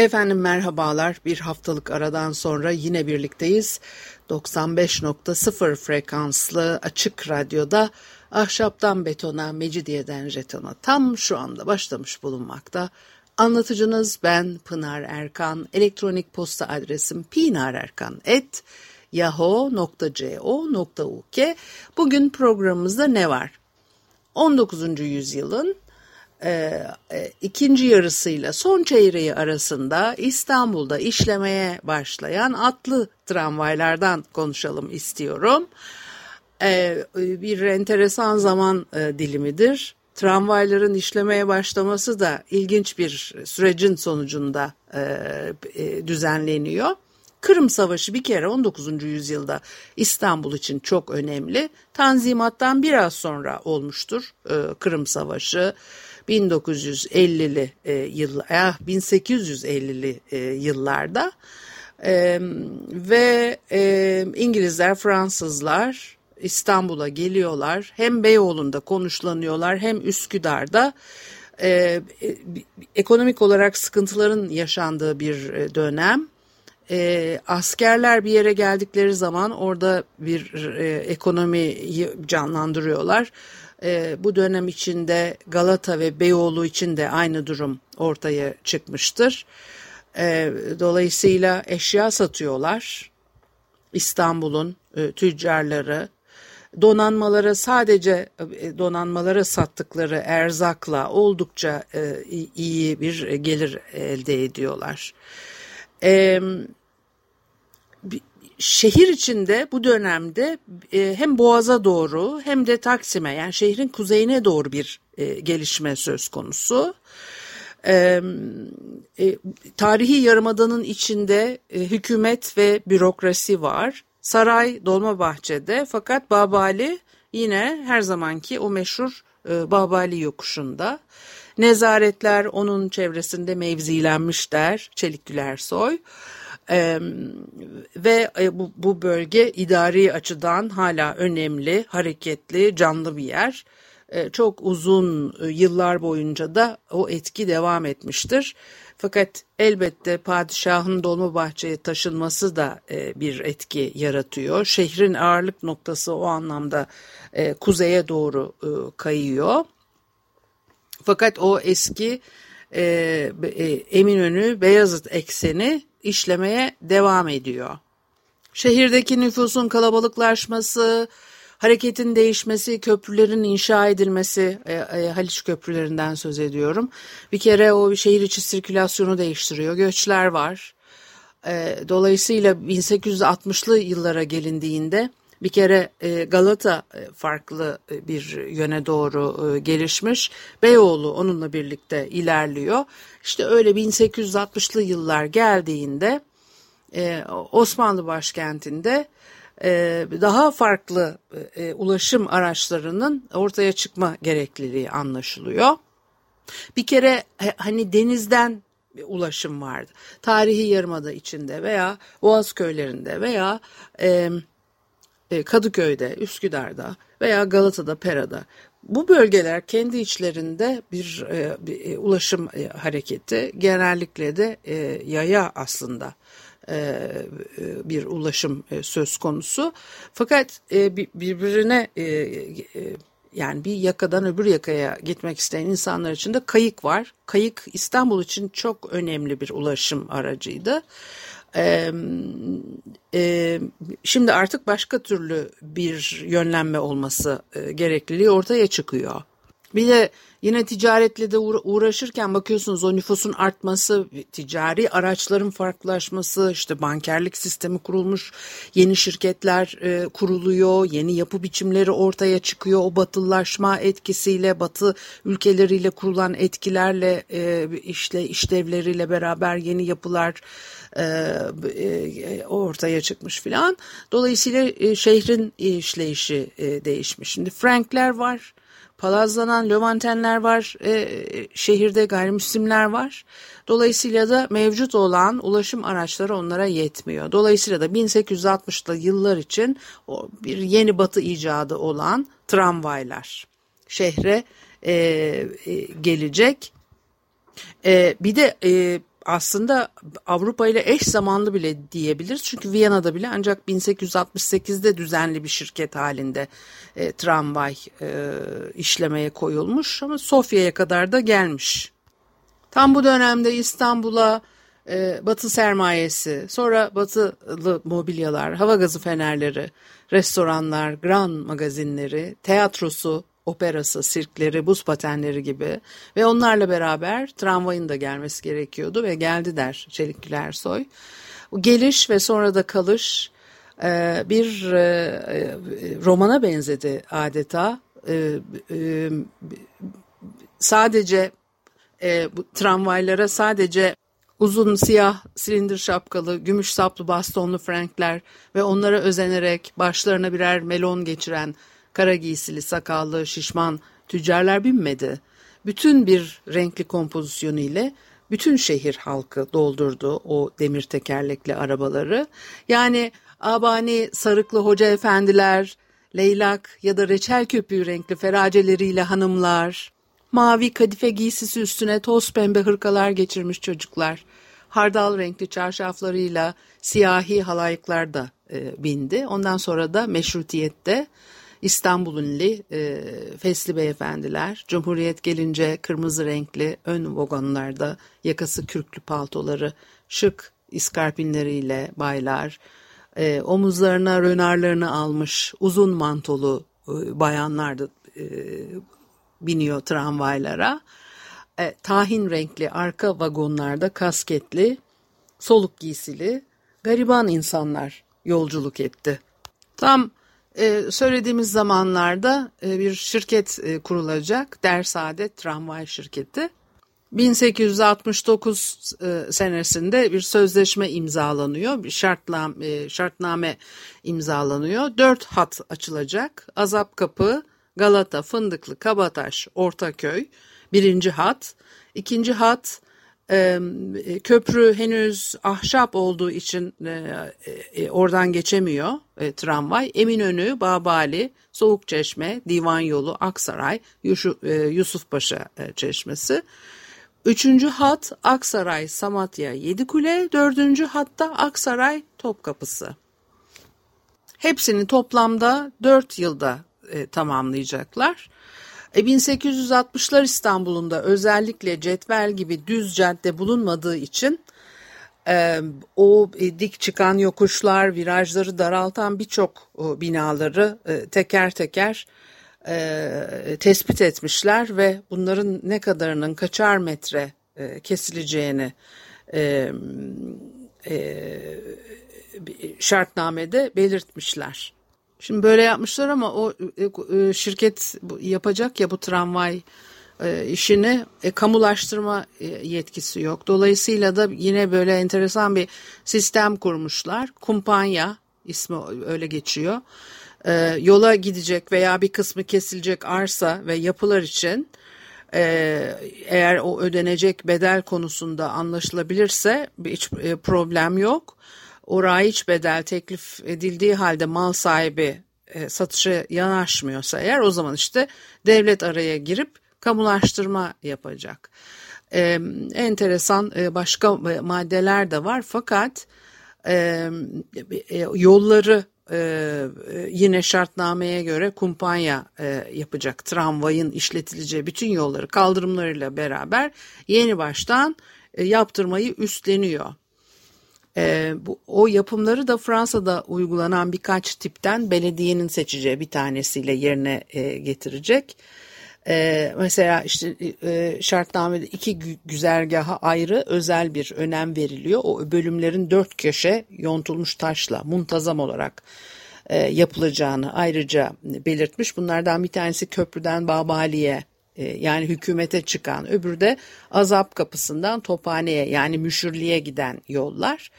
Efendim merhabalar. Bir haftalık aradan sonra yine birlikteyiz. 95.0 frekanslı açık radyoda ahşaptan betona, mecidiyeden jetona tam şu anda başlamış bulunmakta. Anlatıcınız ben Pınar Erkan. Elektronik posta adresim pinarerkan.yahoo.co.uk Bugün programımızda ne var? 19. yüzyılın e, e, ikinci yarısıyla son çeyreği arasında İstanbul'da işlemeye başlayan atlı tramvaylardan konuşalım istiyorum. E, bir enteresan zaman e, dilimidir. Tramvayların işlemeye başlaması da ilginç bir sürecin sonucunda e, e, düzenleniyor. Kırım Savaşı bir kere 19. yüzyılda İstanbul için çok önemli. Tanzimattan biraz sonra olmuştur e, Kırım Savaşı. 1950'li e, yıllar, 1850'li e, yıllarda e, ve e, İngilizler, Fransızlar İstanbul'a geliyorlar. Hem Beyoğlu'nda konuşlanıyorlar hem Üsküdar'da e, e, ekonomik olarak sıkıntıların yaşandığı bir e, dönem. E, askerler bir yere geldikleri zaman orada bir e, ekonomiyi canlandırıyorlar. E, bu dönem içinde Galata ve Beyoğlu için de aynı durum ortaya çıkmıştır. E, dolayısıyla eşya satıyorlar. İstanbul'un e, tüccarları donanmalara sadece e, donanmalara sattıkları erzakla oldukça e, iyi bir gelir elde ediyorlar. Şehir içinde bu dönemde e, hem Boğaz'a doğru hem de Taksim'e yani şehrin kuzeyine doğru bir e, gelişme söz konusu. E, e, tarihi yarımadanın içinde e, hükümet ve bürokrasi var. Saray Dolmabahçe'de fakat Babali yine her zamanki o meşhur e, Babali yokuşunda. Nezaretler onun çevresinde mevzilenmişler Çelik Gülersoy. Ee, ve bu, bu bölge idari açıdan hala önemli, hareketli, canlı bir yer. Ee, çok uzun yıllar boyunca da o etki devam etmiştir. Fakat elbette padişahın Dolmabahçe'ye taşınması da e, bir etki yaratıyor. Şehrin ağırlık noktası o anlamda e, kuzeye doğru e, kayıyor. Fakat o eski e, e, Eminönü Beyazıt ekseni işlemeye devam ediyor. Şehirdeki nüfusun kalabalıklaşması, hareketin değişmesi, köprülerin inşa edilmesi, e, e, Haliç köprülerinden söz ediyorum. Bir kere o şehir içi sirkülasyonu değiştiriyor, göçler var. E, dolayısıyla 1860'lı yıllara gelindiğinde bir kere e, Galata e, farklı e, bir yöne doğru gelişmiş. Beyoğlu onunla birlikte ilerliyor. İşte öyle 1860'lı yıllar geldiğinde Osmanlı başkentinde daha farklı ulaşım araçlarının ortaya çıkma gerekliliği anlaşılıyor. Bir kere hani denizden ulaşım vardı. Tarihi Yarımada içinde veya Boğaz köylerinde veya e, Kadıköy'de, Üsküdar'da veya Galata'da, Pera'da bu bölgeler kendi içlerinde bir, e, bir e, ulaşım hareketi genellikle de yaya aslında bir ulaşım söz konusu. Fakat birbirine yani bir yakadan öbür yakaya gitmek isteyen insanlar için de kayık var. Kayık İstanbul için çok önemli bir ulaşım aracıydı. Şimdi artık başka türlü bir yönlenme olması gerekliliği ortaya çıkıyor. Bir de yine ticaretle de uğraşırken bakıyorsunuz o nüfusun artması, ticari araçların farklılaşması, işte bankerlik sistemi kurulmuş, yeni şirketler e, kuruluyor, yeni yapı biçimleri ortaya çıkıyor. O batılılaşma etkisiyle, batı ülkeleriyle kurulan etkilerle, e, işte işlevleriyle beraber yeni yapılar e, e, ortaya çıkmış filan. Dolayısıyla e, şehrin işleyişi e, değişmiş. Şimdi Frankler var palazlanan Levantenler var, e, şehirde gayrimüslimler var. Dolayısıyla da mevcut olan ulaşım araçları onlara yetmiyor. Dolayısıyla da 1860'lı yıllar için o bir yeni batı icadı olan tramvaylar şehre e, e, gelecek. E, bir de e, aslında Avrupa ile eş zamanlı bile diyebiliriz. Çünkü Viyana'da bile ancak 1868'de düzenli bir şirket halinde e, tramvay e, işlemeye koyulmuş ama Sofya'ya kadar da gelmiş. Tam bu dönemde İstanbul'a e, batı sermayesi, sonra batılı mobilyalar, hava gazı fenerleri, restoranlar, gran magazinleri, tiyatrosu, operası, sirkleri, buz patenleri gibi ve onlarla beraber tramvayın da gelmesi gerekiyordu ve geldi der Çelik Gülersoy. Geliş ve sonra da kalış e, bir e, e, romana benzedi adeta. Sadece bu tramvaylara sadece uzun siyah silindir şapkalı, gümüş saplı bastonlu Frankler ve onlara özenerek başlarına birer melon geçiren kara giysili, sakallı, şişman tüccarlar binmedi. Bütün bir renkli kompozisyonu ile bütün şehir halkı doldurdu o demir tekerlekli arabaları. Yani abani sarıklı hoca efendiler, leylak ya da reçel köpüğü renkli feraceleriyle hanımlar, mavi kadife giysisi üstüne toz pembe hırkalar geçirmiş çocuklar, hardal renkli çarşaflarıyla siyahi halayıklar da e, bindi. Ondan sonra da meşrutiyette İstanbul'un e, fesli beyefendiler, Cumhuriyet gelince kırmızı renkli ön vagonlarda yakası kürklü paltoları, şık iskarpinleriyle baylar, e, omuzlarına rönarlarını almış uzun mantolu e, bayanlar da e, biniyor tramvaylara. E, tahin renkli arka vagonlarda kasketli, soluk giysili, gariban insanlar yolculuk etti. Tam ee, söylediğimiz zamanlarda e, bir şirket e, kurulacak. Dersaadet Tramvay Şirketi. 1869 e, senesinde bir sözleşme imzalanıyor, bir şartname, şartname imzalanıyor. Dört hat açılacak. Azap Kapı, Galata, Fındıklı, Kabataş, Ortaköy birinci hat. İkinci hat köprü henüz ahşap olduğu için e, e, oradan geçemiyor e, tramvay. Eminönü, Babali, Soğukçeşme, Divan Yolu, Aksaray, Yusuf, e, Yusufpaşa e, Çeşmesi. Üçüncü hat Aksaray, Samatya, Yedikule. Dördüncü hatta Aksaray, Topkapısı. Hepsini toplamda dört yılda e, tamamlayacaklar. E 1860'lar İstanbul'unda özellikle cetvel gibi düz cadde bulunmadığı için e, o e, dik çıkan yokuşlar, virajları daraltan birçok binaları e, teker teker e, tespit etmişler ve bunların ne kadarının kaçar metre e, kesileceğini e, e, şartnamede belirtmişler. Şimdi böyle yapmışlar ama o e, e, şirket yapacak ya bu tramvay e, işini e, kamulaştırma yetkisi yok. Dolayısıyla da yine böyle enteresan bir sistem kurmuşlar. Kumpanya ismi öyle geçiyor. E, yola gidecek veya bir kısmı kesilecek arsa ve yapılar için e, eğer o ödenecek bedel konusunda anlaşılabilirse hiç problem yok o raiç bedel teklif edildiği halde mal sahibi e, satışa yanaşmıyorsa eğer o zaman işte devlet araya girip kamulaştırma yapacak. E, enteresan e, başka maddeler de var fakat e, e, yolları e, yine şartnameye göre kumpanya e, yapacak tramvayın işletileceği bütün yolları kaldırımlarıyla beraber yeni baştan e, yaptırmayı üstleniyor. E, bu, o yapımları da Fransa'da uygulanan birkaç tipten belediyenin seçeceği bir tanesiyle yerine e, getirecek. Ee, mesela işte e, şartnamede iki güzergaha ayrı özel bir önem veriliyor. O bölümlerin dört köşe yontulmuş taşla muntazam olarak e, yapılacağını ayrıca belirtmiş. Bunlardan bir tanesi köprüden Babali'ye e, yani hükümete çıkan öbürü de azap kapısından tophaneye yani müşürliğe giden yollar.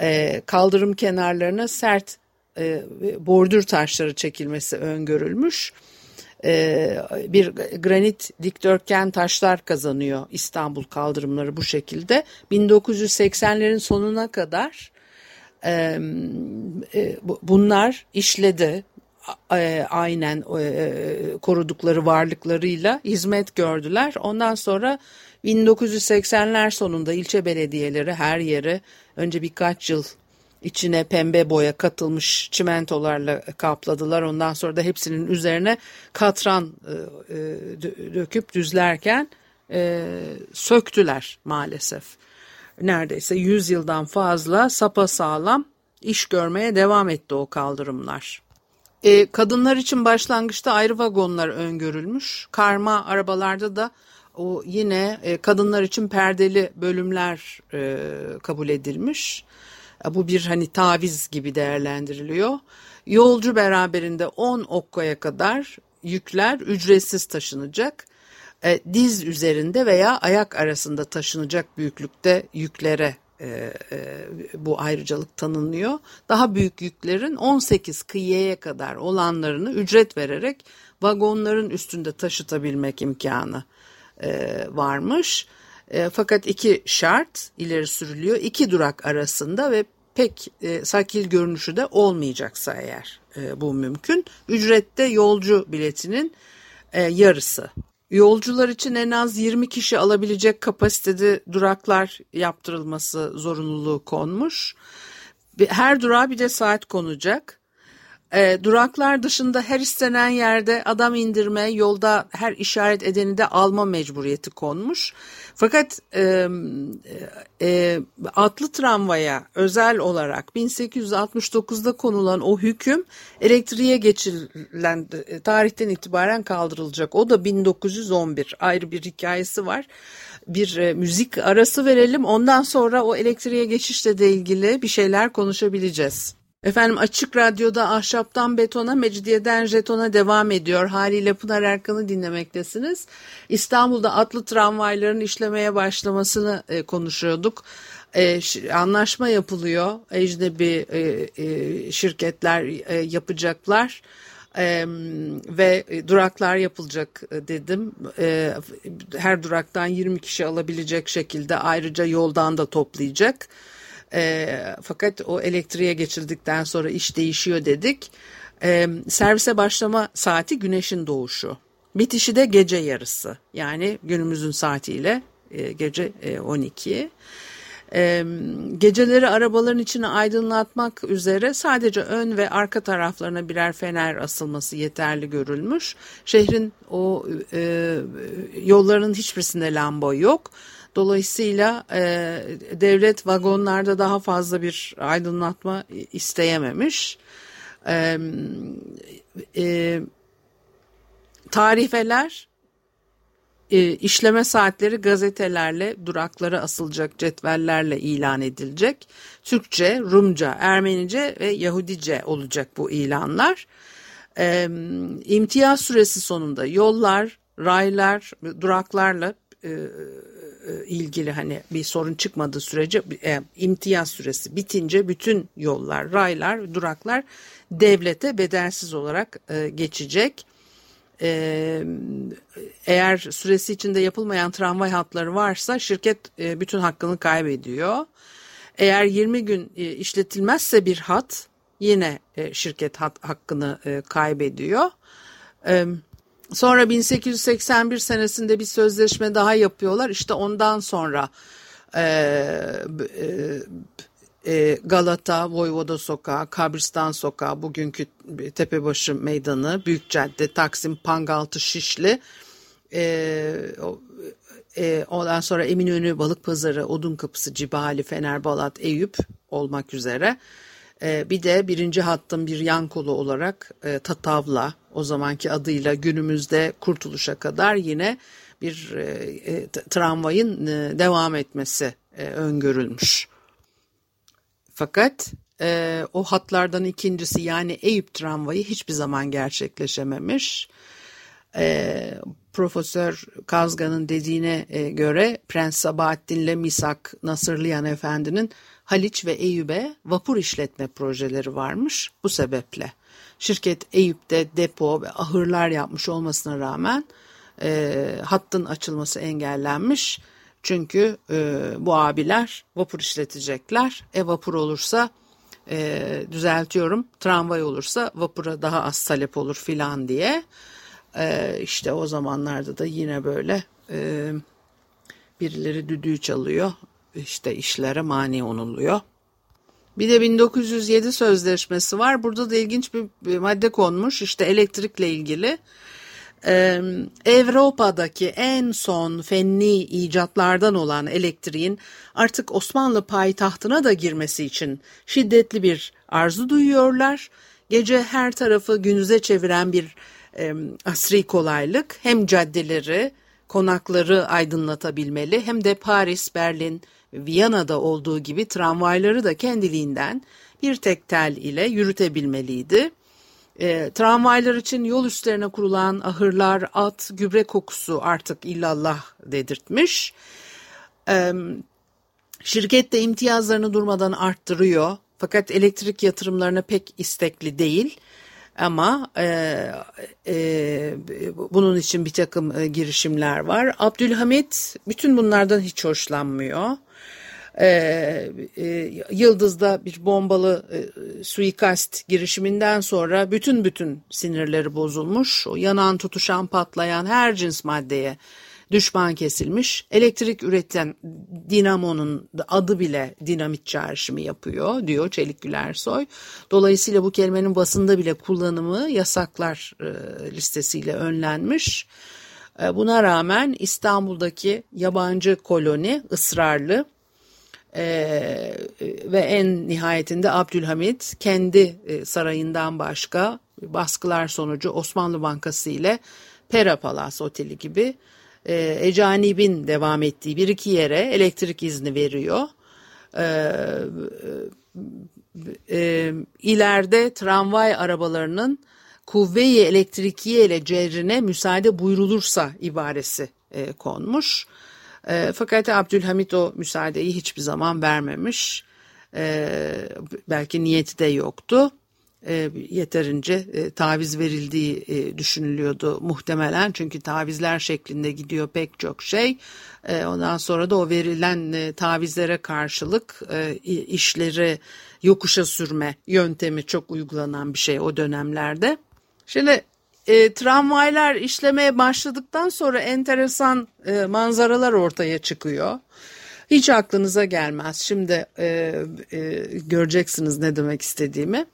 E, kaldırım kenarlarına sert e, bordür taşları çekilmesi öngörülmüş. E, bir granit dikdörtgen taşlar kazanıyor İstanbul kaldırımları bu şekilde. 1980'lerin sonuna kadar e, e, bunlar işledi e, aynen e, korudukları varlıklarıyla hizmet gördüler. Ondan sonra 1980'ler sonunda ilçe belediyeleri her yeri önce birkaç yıl içine pembe boya katılmış çimentolarla kapladılar. Ondan sonra da hepsinin üzerine katran e, döküp düzlerken söktüler maalesef. Neredeyse 100 yıldan fazla sapa sağlam iş görmeye devam etti o kaldırımlar. E, kadınlar için başlangıçta ayrı vagonlar öngörülmüş. Karma arabalarda da o yine e, kadınlar için perdeli bölümler e, kabul edilmiş. E, bu bir hani taviz gibi değerlendiriliyor. Yolcu beraberinde 10 okkaya kadar yükler ücretsiz taşınacak. E, diz üzerinde veya ayak arasında taşınacak büyüklükte yüklere e, e, bu ayrıcalık tanınıyor. Daha büyük yüklerin 18 kıyıya kadar olanlarını ücret vererek vagonların üstünde taşıtabilmek imkanı e, varmış. Fakat iki şart ileri sürülüyor. İki durak arasında ve pek e, sakil görünüşü de olmayacaksa eğer bu mümkün. Ücrette yolcu biletinin yarısı Yolcular için en az 20 kişi alabilecek kapasitede duraklar yaptırılması zorunluluğu konmuş. Her durağa bir de saat konacak. E, duraklar dışında her istenen yerde adam indirme, yolda her işaret edeni de alma mecburiyeti konmuş. Fakat e, e, atlı tramvaya özel olarak 1869'da konulan o hüküm elektriğe geçilen e, tarihten itibaren kaldırılacak. O da 1911 ayrı bir hikayesi var. Bir e, müzik arası verelim ondan sonra o elektriğe geçişle de ilgili bir şeyler konuşabileceğiz. Efendim Açık Radyo'da Ahşaptan Betona, Mecidiyeden Jeton'a devam ediyor. Haliyle Pınar Erkan'ı dinlemektesiniz. İstanbul'da atlı tramvayların işlemeye başlamasını e, konuşuyorduk. E, anlaşma yapılıyor. Ecnebi e, e, şirketler e, yapacaklar. Ee, ve duraklar yapılacak e, dedim. Ee, her duraktan 20 kişi alabilecek şekilde ayrıca yoldan da toplayacak. E, fakat o elektriğe geçildikten sonra iş değişiyor dedik. E, servise başlama saati güneşin doğuşu. Bitişi de gece yarısı. Yani günümüzün saatiyle e, gece e, 12. E, geceleri arabaların içini aydınlatmak üzere sadece ön ve arka taraflarına birer fener asılması yeterli görülmüş. Şehrin o e, yollarının hiçbirisinde lamba yok. Dolayısıyla e, devlet vagonlarda daha fazla bir aydınlatma isteyememiş. E, e, tarifeler e, işleme saatleri gazetelerle duraklara asılacak cetvellerle ilan edilecek. Türkçe, Rumca, Ermenice ve Yahudice olacak bu ilanlar. E, imtiyaz süresi sonunda yollar, raylar, duraklarla e, ilgili hani bir sorun çıkmadığı sürece e, imtiyaz süresi bitince bütün yollar, raylar, duraklar devlete bedelsiz olarak e, geçecek. E, eğer süresi içinde yapılmayan tramvay hatları varsa şirket e, bütün hakkını kaybediyor. Eğer 20 gün e, işletilmezse bir hat yine e, şirket hat, hakkını e, kaybediyor. Evet Sonra 1881 senesinde bir sözleşme daha yapıyorlar. İşte ondan sonra e, e, e, Galata, Voyvoda Sokağı, Kabristan Sokağı, bugünkü Tepebaşı Meydanı, Büyük Cadde, Taksim, Pangaltı, Şişli, e, e, ondan sonra Eminönü, Balık Pazarı, Odun Kapısı, Cibali, Fener, Balat, Eyüp olmak üzere bir de birinci hattın bir yan kolu olarak e, Tatavla o zamanki adıyla günümüzde Kurtuluş'a kadar yine bir e, e, tramvayın devam etmesi öngörülmüş. Fakat o hatlardan ikincisi yani Eyüp tramvayı hiçbir zaman gerçekleşememiş. Profesör Kazgan'ın dediğine göre Prens Sabahattin ile Misak Nasırlıyan Efendi'nin Haliç ve Eyüp'e vapur işletme projeleri varmış bu sebeple. Şirket Eyüp'te depo ve ahırlar yapmış olmasına rağmen e, hattın açılması engellenmiş. Çünkü e, bu abiler vapur işletecekler. E vapur olursa e, düzeltiyorum tramvay olursa vapura daha az talep olur filan diye. E, işte o zamanlarda da yine böyle e, birileri düdüğü çalıyor işte işlere mani onuluyor. Bir de 1907 sözleşmesi var. Burada da ilginç bir, bir madde konmuş. İşte elektrikle ilgili. Ee, Avrupa'daki en son fenni icatlardan olan elektriğin artık Osmanlı payitahtına da girmesi için şiddetli bir arzu duyuyorlar. Gece her tarafı gündüze çeviren bir e, asri kolaylık hem caddeleri, konakları aydınlatabilmeli hem de Paris, Berlin, Viyana'da olduğu gibi tramvayları da kendiliğinden bir tek tel ile yürütebilmeliydi. E, tramvaylar için yol üstlerine kurulan ahırlar, at, gübre kokusu artık illallah dedirtmiş. E, şirket de imtiyazlarını durmadan arttırıyor. Fakat elektrik yatırımlarına pek istekli değil. Ama e, e, bunun için bir takım e, girişimler var. Abdülhamit bütün bunlardan hiç hoşlanmıyor. E, e, Yıldız'da bir bombalı e, suikast girişiminden sonra bütün bütün sinirleri bozulmuş. O yanan, tutuşan, patlayan her cins maddeye düşman kesilmiş. Elektrik üreten dinamonun adı bile dinamit çağrışımı yapıyor diyor Çelik Gülersoy. Dolayısıyla bu kelimenin basında bile kullanımı yasaklar e, listesiyle önlenmiş. E, buna rağmen İstanbul'daki yabancı koloni ısrarlı e, ve en nihayetinde Abdülhamit kendi sarayından başka baskılar sonucu Osmanlı Bankası ile Pera Palas Oteli gibi e, Ecanib'in devam ettiği bir iki yere elektrik izni veriyor. E, e, ileride tramvay arabalarının kuvve-i elektrikiye ile cerrine müsaade buyrulursa ibaresi e, konmuş. E, fakat Abdülhamit o müsaadeyi hiçbir zaman vermemiş. E, belki niyeti de yoktu e, yeterince e, taviz verildiği e, düşünülüyordu muhtemelen çünkü tavizler şeklinde gidiyor pek çok şey e, ondan sonra da o verilen e, tavizlere karşılık e, işleri yokuşa sürme yöntemi çok uygulanan bir şey o dönemlerde. Şimdi e, tramvaylar işlemeye başladıktan sonra enteresan e, manzaralar ortaya çıkıyor. Hiç aklınıza gelmez. Şimdi e, e, göreceksiniz ne demek istediğimi.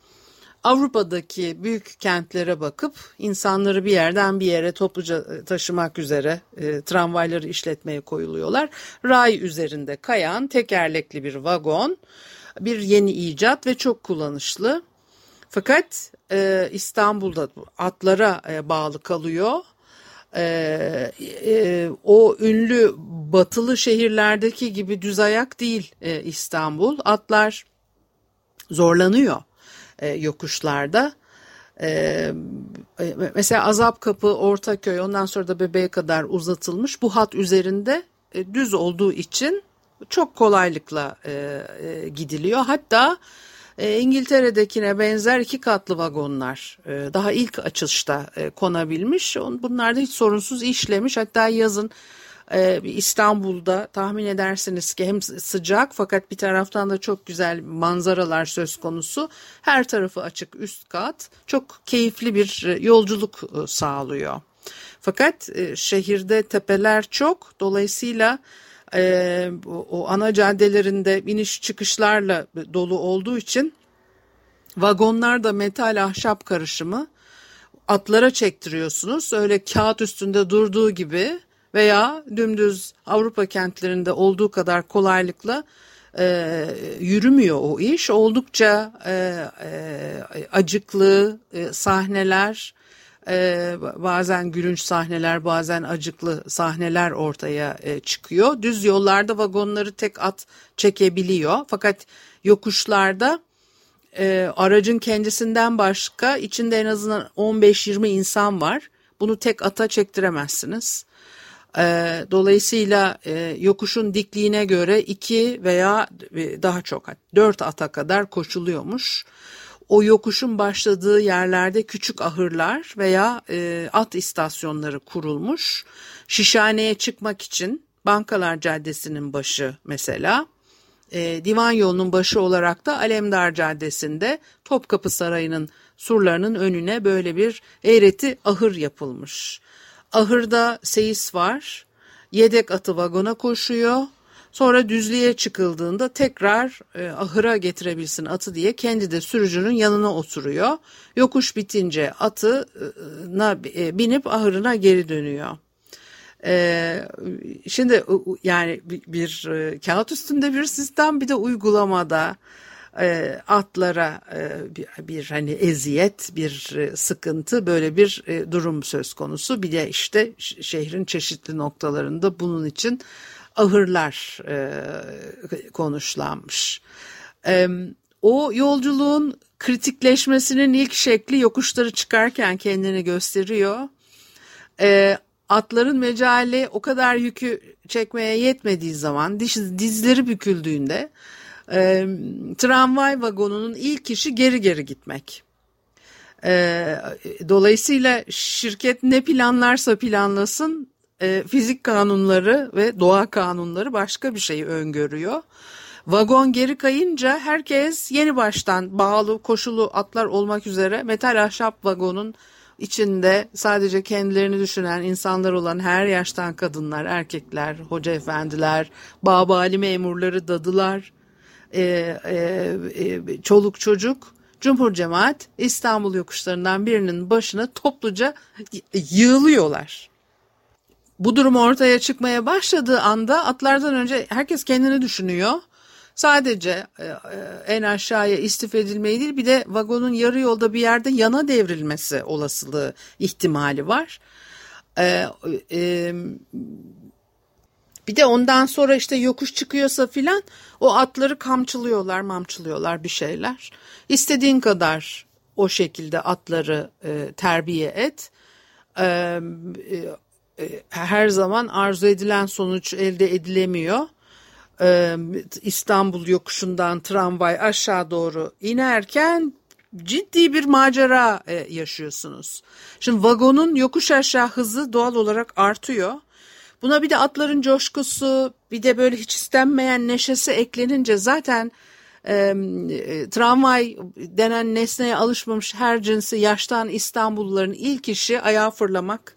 Avrupa'daki büyük kentlere bakıp insanları bir yerden bir yere topluca e, taşımak üzere e, tramvayları işletmeye koyuluyorlar. Ray üzerinde kayan tekerlekli bir vagon, bir yeni icat ve çok kullanışlı. Fakat e, İstanbul'da atlara e, bağlı kalıyor. E, e, o ünlü batılı şehirlerdeki gibi düz ayak değil e, İstanbul. Atlar zorlanıyor e, yokuşlarda. E, e, mesela Azap Kapı, Ortaköy ondan sonra da Bebeğe kadar uzatılmış. Bu hat üzerinde e, düz olduğu için çok kolaylıkla e, e, gidiliyor. Hatta e, İngiltere'dekine benzer iki katlı vagonlar e, daha ilk açılışta e, konabilmiş. Bunlar da hiç sorunsuz işlemiş. Hatta yazın ee, İstanbul'da tahmin edersiniz ki hem sıcak fakat bir taraftan da çok güzel manzaralar söz konusu. Her tarafı açık üst kat çok keyifli bir e, yolculuk e, sağlıyor. Fakat e, şehirde tepeler çok dolayısıyla o ana caddelerinde iniş çıkışlarla dolu olduğu için vagonlarda metal ahşap karışımı atlara çektiriyorsunuz. Öyle kağıt üstünde durduğu gibi veya dümdüz Avrupa kentlerinde olduğu kadar kolaylıkla e, yürümüyor o iş. Oldukça e, e, acıklı e, sahneler, e, bazen gülünç sahneler, bazen acıklı sahneler ortaya e, çıkıyor. Düz yollarda vagonları tek at çekebiliyor. Fakat yokuşlarda e, aracın kendisinden başka içinde en azından 15-20 insan var. Bunu tek ata çektiremezsiniz. E, dolayısıyla e, yokuşun dikliğine göre iki veya e, daha çok dört ata kadar koşuluyormuş. O yokuşun başladığı yerlerde küçük ahırlar veya e, at istasyonları kurulmuş. Şişhaneye çıkmak için Bankalar Caddesi'nin başı mesela e, divan yolunun başı olarak da Alemdar Caddesi'nde Topkapı Sarayı'nın surlarının önüne böyle bir eğreti ahır yapılmış. Ahırda seyis var, yedek atı vagona koşuyor, sonra düzlüğe çıkıldığında tekrar e, ahıra getirebilsin atı diye kendi de sürücünün yanına oturuyor. Yokuş bitince atına e, binip ahırına geri dönüyor. Ee, şimdi yani bir, bir e, kağıt üstünde bir sistem bir de uygulamada e, atlara e, bir, bir hani eziyet bir e, sıkıntı böyle bir e, durum söz konusu bir de işte şehrin çeşitli noktalarında bunun için ahırlar e, konuşlanmış. E, o yolculuğun kritikleşmesinin ilk şekli yokuşları çıkarken kendini gösteriyor. E, atların mecali o kadar yükü çekmeye yetmediği zaman diş, dizleri büküldüğünde e, tramvay vagonunun ilk işi geri geri gitmek. E, dolayısıyla şirket ne planlarsa planlasın e, fizik kanunları ve doğa kanunları başka bir şeyi öngörüyor. Vagon geri kayınca herkes yeni baştan bağlı koşulu atlar olmak üzere metal ahşap vagonun içinde sadece kendilerini düşünen insanlar olan her yaştan kadınlar, erkekler, hoca efendiler, babali memurları, dadılar, e, e, e, çoluk çocuk, Cumhur Cemaat İstanbul yokuşlarından birinin başına topluca yığılıyorlar. Bu durum ortaya çıkmaya başladığı anda atlardan önce herkes kendini düşünüyor. Sadece e, e, en aşağıya istif edilmeyi değil bir de vagonun yarı yolda bir yerde yana devrilmesi olasılığı ihtimali var. E, bir de ondan sonra işte yokuş çıkıyorsa filan o atları kamçılıyorlar mamçılıyorlar bir şeyler. İstediğin kadar o şekilde atları terbiye et. her zaman arzu edilen sonuç elde edilemiyor İstanbul yokuşundan tramvay aşağı doğru inerken ciddi bir macera yaşıyorsunuz. Şimdi vagonun yokuş aşağı hızı doğal olarak artıyor. Buna bir de atların coşkusu, bir de böyle hiç istenmeyen neşesi eklenince zaten e, tramvay denen nesneye alışmamış her cinsi yaştan İstanbulluların ilk işi ayağa fırlamak.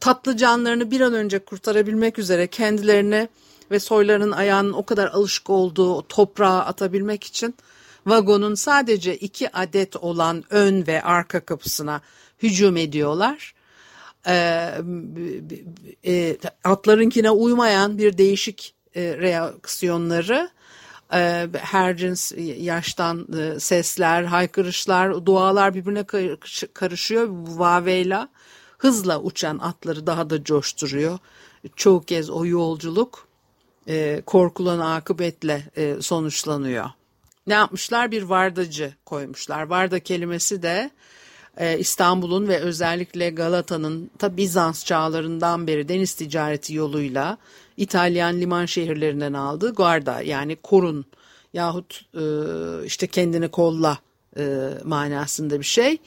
Tatlı canlarını bir an önce kurtarabilmek üzere kendilerini ve soylarının ayağının o kadar alışık olduğu toprağa atabilmek için vagonun sadece iki adet olan ön ve arka kapısına hücum ediyorlar. Ee, e, atlarınkine uymayan bir değişik e, reaksiyonları e, her cins yaştan e, sesler, haykırışlar, dualar birbirine karışıyor. Vaveyla hızla uçan atları daha da coşturuyor. Çoğu kez o yolculuk e, korkulan akıbetle e, sonuçlanıyor. Ne yapmışlar? Bir vardacı koymuşlar. Varda kelimesi de e, İstanbul'un ve özellikle Galata'nın ta Bizans çağlarından beri deniz ticareti yoluyla İtalyan liman şehirlerinden aldığı guarda yani korun yahut e, işte kendini kolla e, manasında bir şey.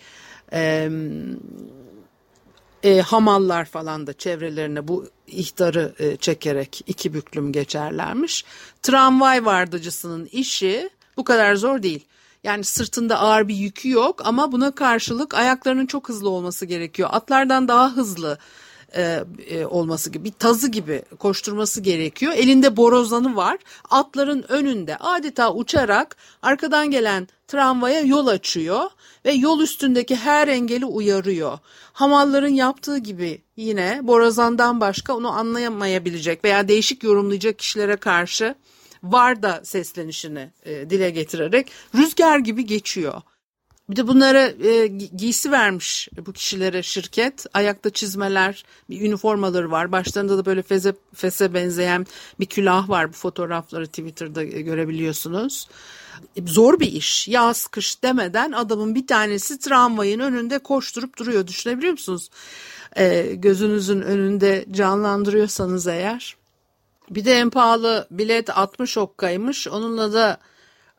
E, hamallar falan da çevrelerine bu ihtarı e, çekerek iki büklüm geçerlermiş. Tramvay vardıcısının işi bu kadar zor değil. Yani sırtında ağır bir yükü yok ama buna karşılık ayaklarının çok hızlı olması gerekiyor. Atlardan daha hızlı e, e, olması gibi bir tazı gibi koşturması gerekiyor. Elinde borozanı var. Atların önünde adeta uçarak arkadan gelen tramvaya yol açıyor ve yol üstündeki her engeli uyarıyor. Hamalların yaptığı gibi yine borazandan başka onu anlayamayabilecek veya değişik yorumlayacak kişilere karşı var da seslenişini e, dile getirerek rüzgar gibi geçiyor. Bir de bunlara e, giysi vermiş bu kişilere şirket. Ayakta çizmeler, bir üniformaları var. Başlarında da böyle feze, fese benzeyen bir külah var. Bu fotoğrafları Twitter'da görebiliyorsunuz. Zor bir iş. Yaz, kış demeden adamın bir tanesi tramvayın önünde koşturup duruyor. Düşünebiliyor musunuz? E, gözünüzün önünde canlandırıyorsanız eğer. Bir de en pahalı bilet 60 okkaymış. Onunla da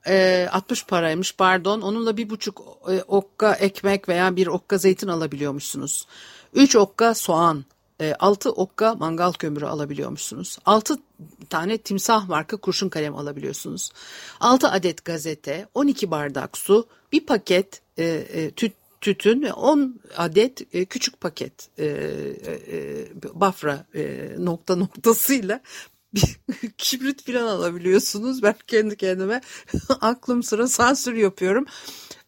e, 60 paraymış pardon. Onunla bir buçuk e, okka ekmek veya bir okka zeytin alabiliyormuşsunuz. 3 okka soğan, e, 6 okka mangal kömürü alabiliyormuşsunuz. 6 tane timsah marka kurşun kalem alabiliyorsunuz. 6 adet gazete, 12 bardak su, bir paket e, e, tüt, tütün ve 10 adet e, küçük paket e, e, bafra e, nokta noktasıyla kibrit falan alabiliyorsunuz. Ben kendi kendime aklım sıra sansür yapıyorum.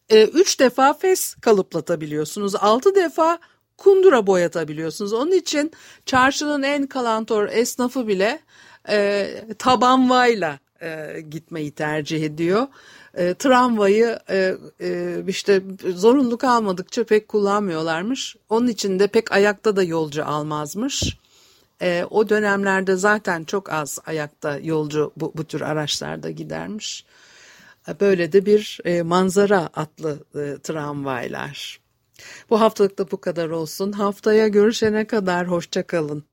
E, üç defa fes kalıplatabiliyorsunuz. Altı defa kundura boyatabiliyorsunuz. Onun için çarşının en kalantor esnafı bile e, tabanvayla e, gitmeyi tercih ediyor. E, tramvayı e, e, işte zorunlu kalmadıkça pek kullanmıyorlarmış. Onun için de pek ayakta da yolcu almazmış. E, o dönemlerde zaten çok az ayakta yolcu bu, bu tür araçlarda gidermiş. E, böyle de bir e, manzara atlı e, tramvaylar. Bu haftalık da bu kadar olsun. Haftaya görüşene kadar hoşçakalın.